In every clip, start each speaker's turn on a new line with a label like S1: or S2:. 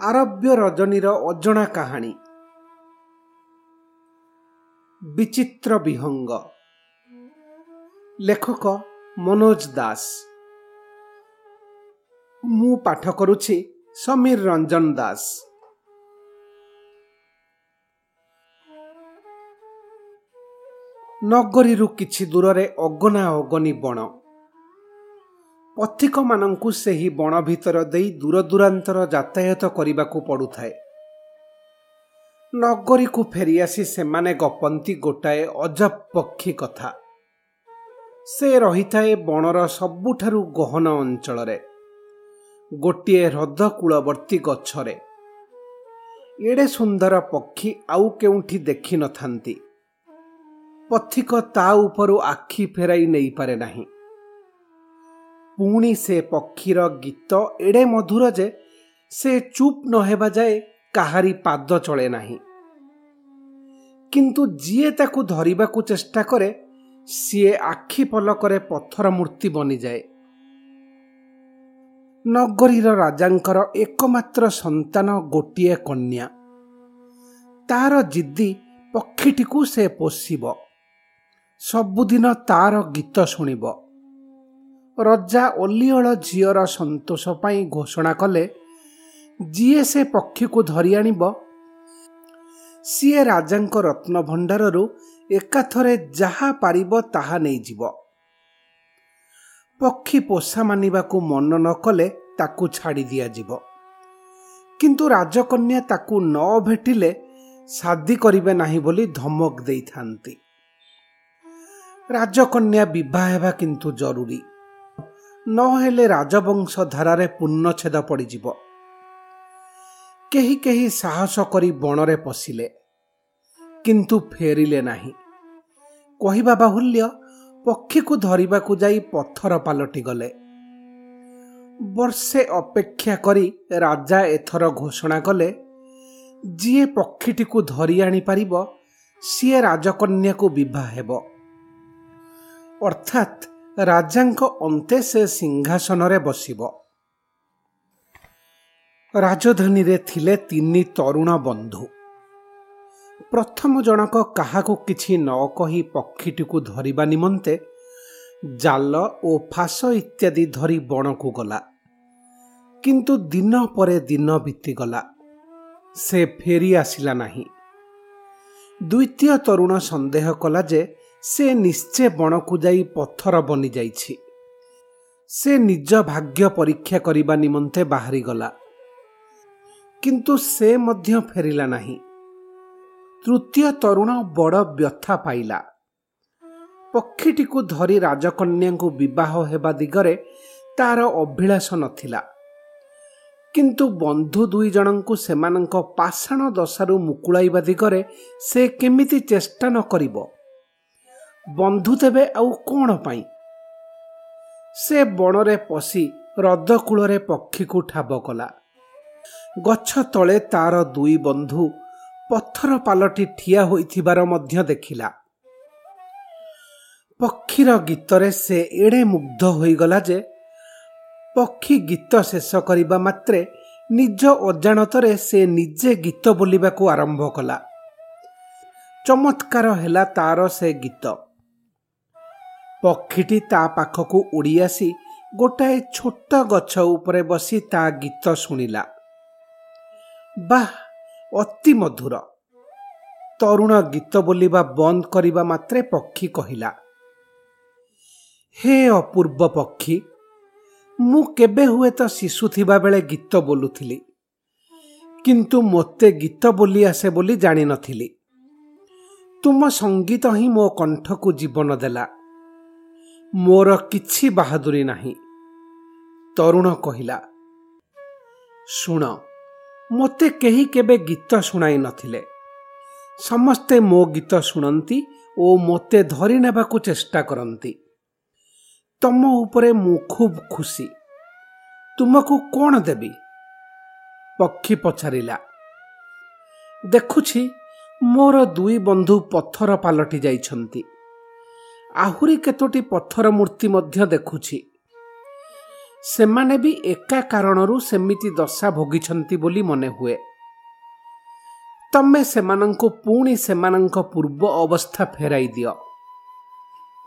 S1: ଆରବ୍ୟ ରଜନୀର ଅଜଣା କାହାଣୀ। ବିଚିତ୍ର ବିହଙ୍ଗ। ଲେଖକ ମନୋଜ ଦାସ। ମୁଁ ପାଠ କରୁଛି ସମୀର ରଞ୍ଜନ ଦାସ। ନଗରୀରୁ କିଛି ଦୂରରେ ଅଗନା ଅଗନି ବଣ। ପଥିକମାନଙ୍କୁ ସେହି ବଣ ଭିତର ଦେଇ ଦୂରଦୂରାନ୍ତର ଯାତାୟାତ କରିବାକୁ ପଡ଼ୁଥାଏ। ନଗରୀକୁ ଫେରିଆସି ସେମାନେ ଗପନ୍ତି ଗୋଟାଏ ଅଜବ ପକ୍ଷୀ କଥା। ସେ ରହିଥାଏ ବଣର ସବୁଠାରୁ ଗହନ ଅଞ୍ଚଳରେ ଗୋଟିଏ ହ୍ରଦ କୂଳବର୍ତ୍ତୀ ଗଛରେ। ଏଡ଼େ ସୁନ୍ଦର ପକ୍ଷୀ ଆଉ କେଉଁଠି ଦେଖିନଥାନ୍ତି ପଥିକ ତା ଉପରୁ ଆଖି ଫେରାଇ ନେଇପାରେ ନାହିଁ। ପୁଣି ସେ ପକ୍ଷୀର ଗୀତ ଏଡ଼େ ମଧୁର ଯେ ସେ ଚୁପ୍ ନ ହେବା ଯାଏ କାହାରି ପାଦ ଚଳେ ନାହିଁ। କିନ୍ତୁ ଯିଏ ତାକୁ ଧରିବାକୁ ଚେଷ୍ଟା କରେ ସିଏ ଆଖି ପଲକରେ ପଥର ମୂର୍ତ୍ତି ବନିଯାଏ। ନଗରୀର ରାଜାଙ୍କର ଏକମାତ୍ର ସନ୍ତାନ ଗୋଟିଏ କନ୍ୟା। ତାର ଜିଦ୍ଦି ପକ୍ଷୀଟିକୁ ସେ ପୋଷିବ। ସବୁଦିନ ତାର ଗୀତ ଶୁଣିବ। ରଜା ଅଲିଅଳ ଝିଅର ସନ୍ତୋଷ ପାଇଁ ଘୋଷଣା କଲେ ଯିଏ ସେ ପକ୍ଷୀକୁ ଧରି ଆଣିବ ସିଏ ରାଜାଙ୍କ ରତ୍ନଭଣ୍ଡାରରୁ ଏକାଥରେ ଯାହା ପାରିବ ତାହା ନେଇଯିବ। ପକ୍ଷୀ ପୋଷା ମାନିବାକୁ ମନ ନ କଲେ ତାକୁ ଛାଡ଼ି ଦିଆଯିବ। କିନ୍ତୁ ରାଜକନ୍ୟା ତାକୁ ନ ଭେଟିଲେ ଶାଦି କରିବେ ନାହିଁ ବୋଲି ଧମକ ଦେଇଥାନ୍ତି। ରାଜକନ୍ୟା ବିବାହ ହେବା କିନ୍ତୁ ଜରୁରୀ। ନହେଲେ ରାଜବଂଶ ଧାରାରେ ପୂର୍ଣ୍ଣଛେଦ ପଡ଼ିଯିବ। କେହି କେହି ସାହସ କରି ବଣରେ ପଶିଲେ କିନ୍ତୁ ଫେରିଲେ ନାହିଁ। କହିବା ବାହୁଲ୍ୟ ପକ୍ଷୀକୁ ଧରିବାକୁ ଯାଇ ପଥର ପାଲଟି ଗଲେ ବର୍ଷେ ଅପେକ୍ଷା କରି ରାଜା ଏଥର ଘୋଷଣା କଲେ ଯିଏ ପକ୍ଷୀଟିକୁ ଧରି ଆଣିପାରିବ ସିଏ ରାଜକନ୍ୟାକୁ ବିବାହ ହେବ। ଅର୍ଥାତ୍ ରାଜାଙ୍କ ଅନ୍ତେ ସେ ସିଂହାସନରେ ବସିବ। ରାଜଧାନୀରେ ଥିଲେ ତିନି ତରୁଣ ବନ୍ଧୁ। ପ୍ରଥମ ଜଣକ କାହାକୁ କିଛି ନ କହି ପକ୍ଷୀଟିକୁ ଧରିବା ନିମନ୍ତେ ଜାଲ ଓ ଫାସ ଇତ୍ୟାଦି ଧରି ବଣକୁ ଗଲା। କିନ୍ତୁ ଦିନ ପରେ ଦିନ ବିତିଗଲା। ସେ ଫେରି ଆସିଲା ନାହିଁ। ଦ୍ୱିତୀୟ ତରୁଣ ସନ୍ଦେହ କଲା ଯେ ସେ ନିଶ୍ଚୟ ବଣକୁ ଯାଇ ପଥର ବନିଯାଇଛି ସେ ନିଜ ଭାଗ୍ୟ ପରୀକ୍ଷା କରିବା ନିମନ୍ତେ ବାହାରିଗଲା। କିନ୍ତୁ ସେ ମଧ୍ୟ ଫେରିଲା ନାହିଁ। ତୃତୀୟ ତରୁଣ ବଡ଼ ବ୍ୟଥା ପାଇଲା। ପକ୍ଷୀଟିକୁ ଧରି ରାଜକନ୍ୟାଙ୍କୁ ବିବାହ ହେବା ଦିଗରେ ତାର ଅଭିଳାଷ ନଥିଲା। କିନ୍ତୁ ବନ୍ଧୁ ଦୁଇ ଜଣଙ୍କୁ ସେମାନଙ୍କ ପାଷାଣ ଦଶାରୁ ମୁକୁଳାଇବା ଦିଗରେ ସେ କେମିତି ଚେଷ୍ଟା ନ କରିବ? ବନ୍ଧୁ ତେବେ ଆଉ କ'ଣ ପାଇଁ? ସେ ବଣରେ ପଶି ହ୍ରଦ କୂଳରେ ପକ୍ଷୀକୁ ଠାବ କଲା। ଗଛ ତଳେ ତାର ଦୁଇ ବନ୍ଧୁ ପଥର ପାଲଟି ଠିଆ ହୋଇଥିବାର ମଧ୍ୟ ଦେଖିଲା। ପକ୍ଷୀର ଗୀତରେ ସେ ଏଡ଼େ ମୁଗ୍ଧ ହୋଇଗଲା ଯେ ପକ୍ଷୀ ଗୀତ ଶେଷ କରିବା ମାତ୍ରେ ନିଜ ଅଜାଣତରେ ସେ ନିଜେ ଗୀତ ବୋଲିବାକୁ ଆରମ୍ଭ କଲା। ଚମତ୍କାର ହେଲା ତାର ସେ ଗୀତ। ପକ୍ଷୀଟି ତା ପାଖକୁ ଉଡ଼ି ଆସି ଗୋଟାଏ ଛୋଟ ଗଛ ଉପରେ ବସି ତା ଗୀତ ଶୁଣିଲା। ବାଃ ଅତି ମଧୁର। ତରୁଣ ଗୀତ ବୋଲିବା ବନ୍ଦ କରିବା ମାତ୍ରେ ପକ୍ଷୀ କହିଲା ହେ ଅପୂର୍ବ ପକ୍ଷୀ ମୁଁ କେବେ ହୁଏତ ଶିଶୁ ଥିବାବେଳେ ଗୀତ ବୋଲୁଥିଲି କିନ୍ତୁ ମୋତେ ଗୀତ ବୋଲି ଆସେ ବୋଲି ଜାଣିନଥିଲି। ତୁମ ସଙ୍ଗୀତ ହିଁ ମୋ କଣ୍ଠକୁ ଜୀବନ ଦେଲା। ମୋର କିଛି ବାହାଦୁରୀ ନାହିଁ। ତରୁଣ କହିଲା ଶୁଣ ମୋତେ କେହି କେବେ ଗୀତ ଶୁଣାଇ ନଥିଲେ। ସମସ୍ତେ ମୋ ଗୀତ ଶୁଣନ୍ତି ଓ ମୋତେ ଧରି ନେବାକୁ ଚେଷ୍ଟା କରନ୍ତି। ତମ ଉପରେ ମୁଁ ଖୁବ୍ ଖୁସି। ତୁମକୁ କ'ଣ ଦେବି? ପକ୍ଷୀ ପଚାରିଲା ଦେଖୁଛି ମୋର ଦୁଇ ବନ୍ଧୁ ପଥର ପାଲଟି ଯାଇଛନ୍ତି। ଆହୁରି କେତୋଟି ପଥର ମୂର୍ତ୍ତି ମଧ୍ୟ ଦେଖୁଛି। ସେମାନେ ବି ଏକା କାରଣରୁ ସେମିତି ଦଶା ଭୋଗିଛନ୍ତି ବୋଲି ମନେ ହୁଏ। ତମେ ସେମାନଙ୍କୁ ପୁଣି ସେମାନଙ୍କ ପୂର୍ବ ଅବସ୍ଥା ଫେରାଇ ଦିଅ।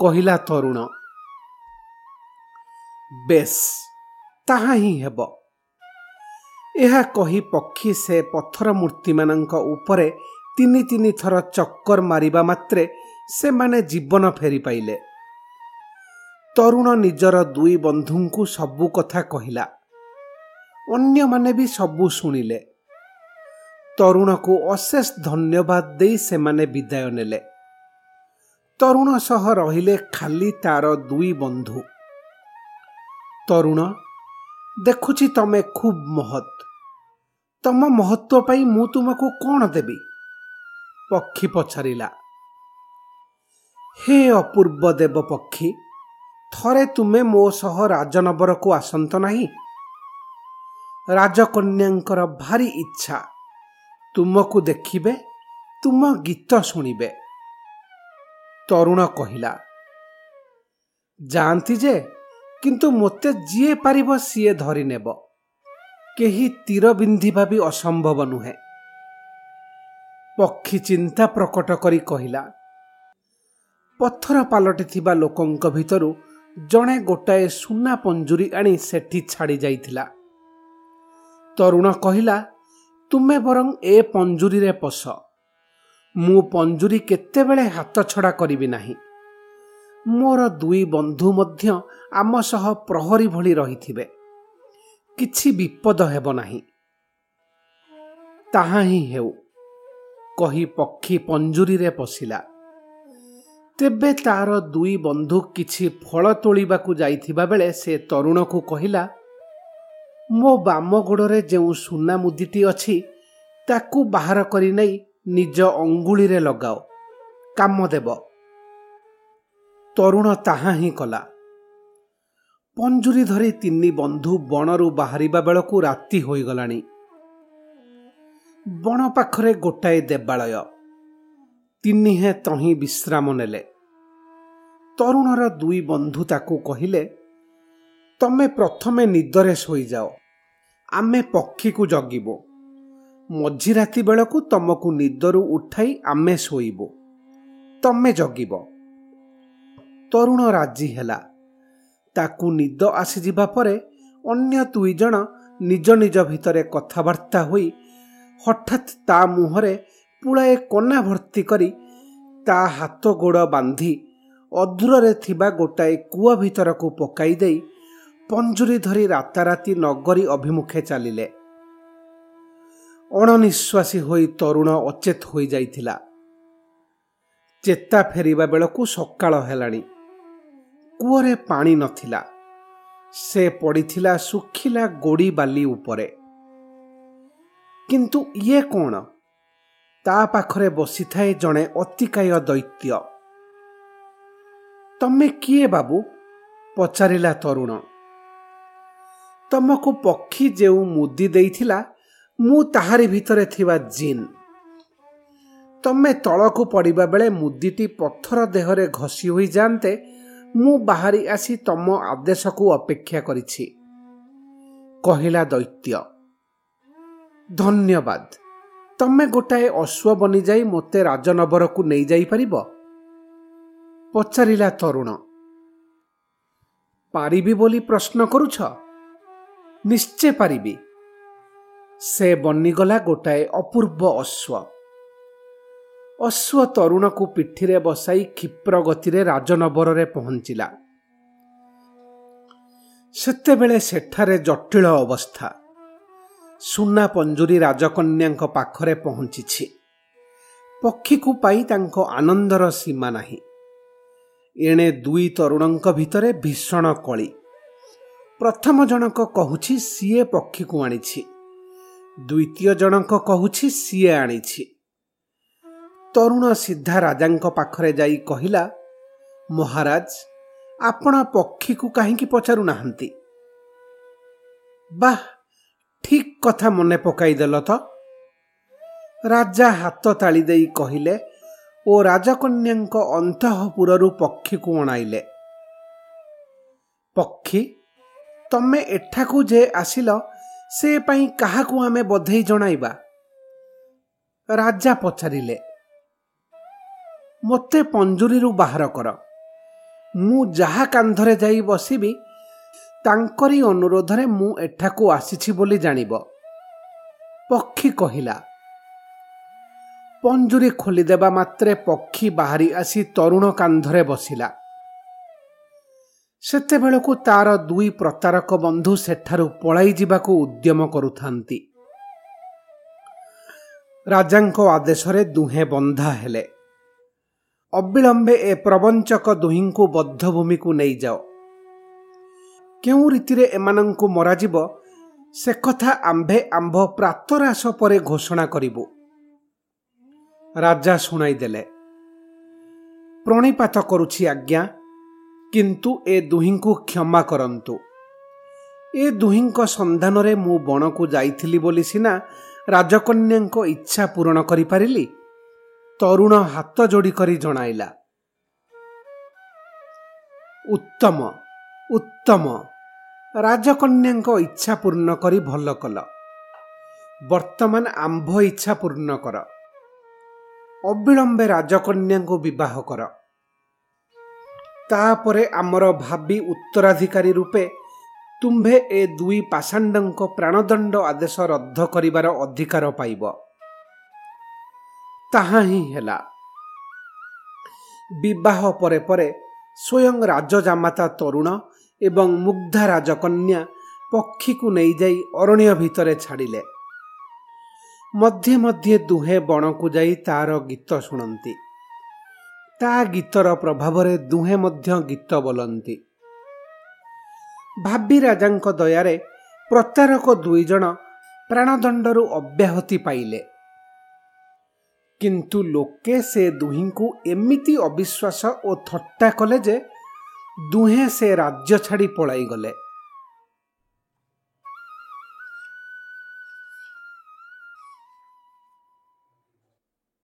S1: କହିଲା ତରୁଣ ବେଶ୍ ତାହା ହିଁ ହେବ। ଏହା କହି ପକ୍ଷୀ ସେ ପଥର ମୂର୍ତ୍ତିମାନଙ୍କ ଉପରେ ତିନି ତିନି ଥର ଚକ୍କର ମାରିବା ମାତ୍ରେ ସେମାନେ ଜୀବନ ଫେରି ପାଇଲେ। ତରୁଣ ନିଜର ଦୁଇ ବନ୍ଧୁଙ୍କୁ ସବୁ କଥା କହିଲା। ଅନ୍ୟମାନେ ବି ସବୁ ଶୁଣିଲେ। ତରୁଣକୁ ଅଶେଷ ଧନ୍ୟବାଦ ଦେଇ ସେମାନେ ବିଦାୟ ନେଲେ। ତରୁଣ ସହ ରହିଲେ ଖାଲି ତାର ଦୁଇ ବନ୍ଧୁ। ତରୁଣ ଦେଖୁଛି ତମେ ଖୁବ୍ ମହତ୍। ତମ ମହତ୍ଵ ପାଇଁ ମୁଁ ତୁମକୁ କ'ଣ ଦେବି? ପକ୍ଷୀ ପଚାରିଲା। ହେ ଅପୂର୍ବ ଦେବ ପକ୍ଷୀ ଥରେ ତୁମେ ମୋ ସହ ରାଜନବରକୁ ଆସନ୍ତ ନାହିଁ। ରାଜକନ୍ୟାଙ୍କର ଭାରି ଇଚ୍ଛା। ତୁମକୁ ଦେଖିବେ ତୁମ ଗୀତ ଶୁଣିବେ। ତରୁଣ କହିଲା ଯାଆନ୍ତି ଯେ କିନ୍ତୁ ମୋତେ ଯିଏ ପାରିବ ସିଏ ଧରି ନେବ କେହି ତୀର ବିନ୍ଧିବା ବି ଅସମ୍ଭବ ନୁହେଁ। ପକ୍ଷୀ ଚିନ୍ତା ପ୍ରକଟ କରି କହିଲା ପଥର ପାଲଟିଥିବା ଲୋକଙ୍କ ଭିତରୁ ଜଣେ ଗୋଟାଏ ସୁନା ପଞ୍ଜୁରୀ ଆଣି ସେଠି ଛାଡ଼ି ଯାଇଥିଲା। ତରୁଣ କହିଲା ତୁମେ ବରଂ ଏ ପଞ୍ଜୁରୀରେ ପଶ। ମୁଁ ପଞ୍ଜୁରୀ କେତେବେଳେ ହାତଛଡ଼ା କରିବି ନାହିଁ। ମୋର ଦୁଇ ବନ୍ଧୁ ମଧ୍ୟ ଆମ ସହ ପ୍ରହରୀ ଭଳି ରହିଥିବେ। କିଛି ବିପଦ ହେବ ନାହିଁ। ତାହା ହିଁ ହେଉ କହି ପକ୍ଷୀ ପଞ୍ଜୁରୀରେ ପଶିଲା। ତେବେ ତାର ଦୁଇ ବନ୍ଧୁ କିଛି ଫଳ ତୋଳିବାକୁ ଯାଇଥିବା ବେଳେ ସେ ତରୁଣକୁ କହିଲା ମୋ ବାମ ଗୋଡ଼ରେ ଯେଉଁ ସୁନା ମୁଦିଟି ଅଛି ତାକୁ ବାହାର କରି ନେଇ ନିଜ ଅଙ୍ଗୁଳିରେ ଲଗାଅ କାମ ଦେବ ତରୁଣ ତାହା ହିଁ କଲା। ପଞ୍ଜୁରୀ ଧରି ତିନି ବନ୍ଧୁ ବଣରୁ ବାହାରିବା ବେଳକୁ ରାତି ହୋଇଗଲାଣି। ବଣ ପାଖରେ ଗୋଟାଏ ଦେବାଳୟ। ତିନିହେ ତହିଁ ବିଶ୍ରାମ ନେଲେ। ତରୁଣର ଦୁଇ ବନ୍ଧୁ ତାକୁ କହିଲେ ତମେ ପ୍ରଥମେ ନିଦରେ ଶୋଇଯାଅ ଆମେ ପକ୍ଷୀକୁ ଜଗିବୁ। ମଝିରାତି ବେଳକୁ ତମକୁ ନିଦରୁ ଉଠାଇ ଆମେ ଶୋଇବୁ ତମେ ଜଗିବ ତରୁଣ ରାଜି ହେଲା। ତାକୁ ନିଦ ଆସିଯିବା ପରେ ଅନ୍ୟ ଦୁଇ ଜଣ ନିଜ ନିଜ ଭିତରେ କଥାବାର୍ତ୍ତା ହୋଇ ହଠାତ୍ ତା ମୁହଁରେ ପୁଳାଏ କନା ଭର୍ତ୍ତି କରି ତା ହାତ ଗୋଡ଼ ବାନ୍ଧି ଅଧୂରରେ ଥିବା ଗୋଟାଏ କୂଅ ଭିତରକୁ ପକାଇ ଦେଇ ପଞ୍ଜୁରୀ ଧରି ରାତାରାତି ନଗରୀ ଅଭିମୁଖେ ଚାଲିଲେ। ଅଣନିଶ୍ୱାସୀ ହୋଇ ତରୁଣ ଅଚେତ ହୋଇଯାଇଥିଲା ଚେତା ଫେରିବା ବେଳକୁ ସକାଳ ହେଲାଣି। କୂଅରେ ପାଣି ନଥିଲା। ସେ ପଡ଼ିଥିଲା ଶୁଖିଲା ଗୋଡ଼ି ବାଲି ଉପରେ। କିନ୍ତୁ ଇଏ କ'ଣ? ତା ପାଖରେ ବସିଥାଏ ଜଣେ ଅତିକାୟ ଦୈତ୍ୟ। ତମେ କିଏ ବାବୁ ପଚାରିଲା ତରୁଣ। ତମକୁ ପକ୍ଷୀ ଯେଉଁ ମୁଦି ଦେଇଥିଲା ମୁଁ ତାହାରି ଭିତରେ ଥିବା ଜିନ୍। ତମେ ତଳକୁ ପଡ଼ିବା ବେଳେ ମୁଦିଟି ପଥର ଦେହରେ ଘଷି ହୋଇଯାଆନ୍ତେ ମୁଁ ବାହାରି ଆସି ତମ ଆଦେଶକୁ ଅପେକ୍ଷା କରିଛି କହିଲା ଦୈତ୍ୟ। ଧନ୍ୟବାଦ। ତମେ ଗୋଟାଏ ଅଶ୍ୱ ବନିଯାଇ ମୋତେ ରାଜନବରକୁ ନେଇଯାଇପାରିବ ପଚାରିଲା ତରୁଣ। ପାରିବି ବୋଲି ପ୍ରଶ୍ନ କରୁଛ? ନିଶ୍ଚୟ ପାରିବି। ସେ ବନିଗଲା ଗୋଟାଏ ଅପୂର୍ବ ଅଶ୍ୱ। ଅଶ୍ୱ ତରୁଣକୁ ପିଠିରେ ବସାଇ କ୍ଷିପ୍ର ଗତିରେ ରାଜନବରରେ ପହଞ୍ଚିଲା। ସେତେବେଳେ ସେଠାରେ ଜଟିଳ ଅବସ୍ଥା। ସୁନା ପଞ୍ଜୁରୀ ରାଜକନ୍ୟାଙ୍କ ପାଖରେ ପହଞ୍ଚିଛି। ପକ୍ଷୀକୁ ପାଇ ତାଙ୍କ ଆନନ୍ଦର ସୀମା ନାହିଁ। ଏଣେ ଦୁଇ ତରୁଣଙ୍କ ଭିତରେ ଭୀଷଣ କଳି। ପ୍ରଥମ ଜଣକ କହୁଛି ସିଏ ପକ୍ଷୀକୁ ଆଣିଛି। ଦ୍ୱିତୀୟ ଜଣକ କହୁଛି ସିଏ ଆଣିଛି। ତରୁଣ ସିଧା ରାଜାଙ୍କ ପାଖରେ ଯାଇ କହିଲା ମହାରାଜ ଆପଣ ପକ୍ଷୀକୁ କାହିଁକି ପଚାରୁନାହାନ୍ତି? ବାଃ ଠିକ୍ କଥା ମନେ ପକାଇଦେଲ ତ? ରାଜା ହାତ ତାଳି ଦେଇ କହିଲେ ଓ ରାଜକନ୍ୟାଙ୍କ ଅନ୍ତଃପୁରରୁ ପକ୍ଷୀକୁ ଅଣାଇଲେ। ପକ୍ଷୀ ତମେ ଏଠାକୁ ଯେ ଆସିଲ ସେ ପାଇଁ କାହାକୁ ଆମେ ବଧେଇ ଜଣାଇବା ରାଜା ପଚାରିଲେ ମୋତେ ପଞ୍ଜୁରୀରୁ ବାହାର କର। ମୁଁ ଯାହା କାନ୍ଧରେ ଯାଇ ବସିବି ତାଙ୍କରି ଅନୁରୋଧରେ ମୁଁ ଏଠାକୁ ଆସିଛି ବୋଲି ଜାଣିବ। ପକ୍ଷୀ କହିଲା ପଞ୍ଜୁରୀ ଖୋଲିଦେବା ମାତ୍ରେ ପକ୍ଷୀ ବାହାରି ଆସି ତରୁଣ କାନ୍ଧରେ ବସିଲା। ସେତେବେଳକୁ ତାର ଦୁଇ ପ୍ରତାରକ ବନ୍ଧୁ ସେଠାରୁ ପଳାଇ ଯିବାକୁ ଉଦ୍ୟମ କରୁଥାନ୍ତି। ରାଜାଙ୍କ ଆଦେଶରେ ଦୁହେଁ ବନ୍ଧା ହେଲେ। ଅବିଳମ୍ବେ ଏ ପ୍ରବଞ୍ଚକ ଦୁହିଁଙ୍କୁ ବଦ୍ଧଭୂମିକୁ ନେଇଯାଅ। କେଉଁ ରୀତିରେ ଏମାନଙ୍କୁ ମରାଯିବ ସେ କଥା ଆମ୍ଭେ ଆମ୍ଭ ପ୍ରାତରାସ ପରେ ଘୋଷଣା କରିବୁ। ରାଜା ଶୁଣାଇଦେଲେ ପ୍ରଣିପାତ କରୁଛି ଆଜ୍ଞା କିନ୍ତୁ ଏ ଦୁହିଁଙ୍କୁ କ୍ଷମା କରନ୍ତୁ। ଏ ଦୁହିଁଙ୍କ ସନ୍ଧାନରେ ମୁଁ ବଣକୁ ଯାଇଥିଲି ବୋଲି ସିନା ରାଜକନ୍ୟାଙ୍କ ଇଚ୍ଛା ପୂରଣ କରିପାରିଲି ତରୁଣ ହାତ ଯୋଡ଼ି କରି ଜଣାଇଲା ଉତ୍ତମ ଉତ୍ତମ ରାଜକନ୍ୟାଙ୍କ ଇଚ୍ଛା ପୂର୍ଣ୍ଣ କରି ଭଲ କଲ। ବର୍ତ୍ତମାନ ଆମ୍ଭ ଇଚ୍ଛା ପୂର୍ଣ୍ଣ କର। ଅବିଳମ୍ବେ ରାଜକନ୍ୟାଙ୍କୁ ବିବାହ କର। ତାପରେ ଆମର ଭାବି ଉତ୍ତରାଧିକାରୀ ରୂପେ ତୁମ୍ଭେ ଏ ଦୁଇ ପାଷାଣ୍ଡଙ୍କ ପ୍ରାଣଦଣ୍ଡ ଆଦେଶ ରଦ୍ଦ କରିବାର ଅଧିକାର ପାଇବ। ତାହା ହିଁ ହେଲା। ବିବାହ ପରେ ପରେ ସ୍ୱୟଂ ରାଜଜାମାତା ତରୁଣ ଏବଂ ମୁଗ୍ଧା ରାଜକନ୍ୟା ପକ୍ଷୀକୁ ନେଇଯାଇ ଅରଣ୍ୟ ଭିତରେ ଛାଡ଼ିଲେ ମଧ୍ୟେ ମଧ୍ୟେ ଦୁହେଁ ବଣକୁ ଯାଇ ତାର ଗୀତ ଶୁଣନ୍ତି ତା ଗୀତର ପ୍ରଭାବରେ ଦୁହେଁ ମଧ୍ୟ ଗୀତ ବୋଲନ୍ତି। ଭାବି ରାଜାଙ୍କ ଦୟାରେ ପ୍ରଚାରକ ଦୁଇ ଜଣ ପ୍ରାଣଦଣ୍ଡରୁ ଅବ୍ୟାହତି ପାଇଲେ। କିନ୍ତୁ ଲୋକେ ସେ ଦୁହିଁଙ୍କୁ ଏମିତି ଅବିଶ୍ୱାସ ଓ ଥଟ୍ଟା କଲେ ଯେ ଦୁହେଁ ସେ ରାଜ୍ୟ ଛାଡ଼ି ପଳାଇଗଲେ।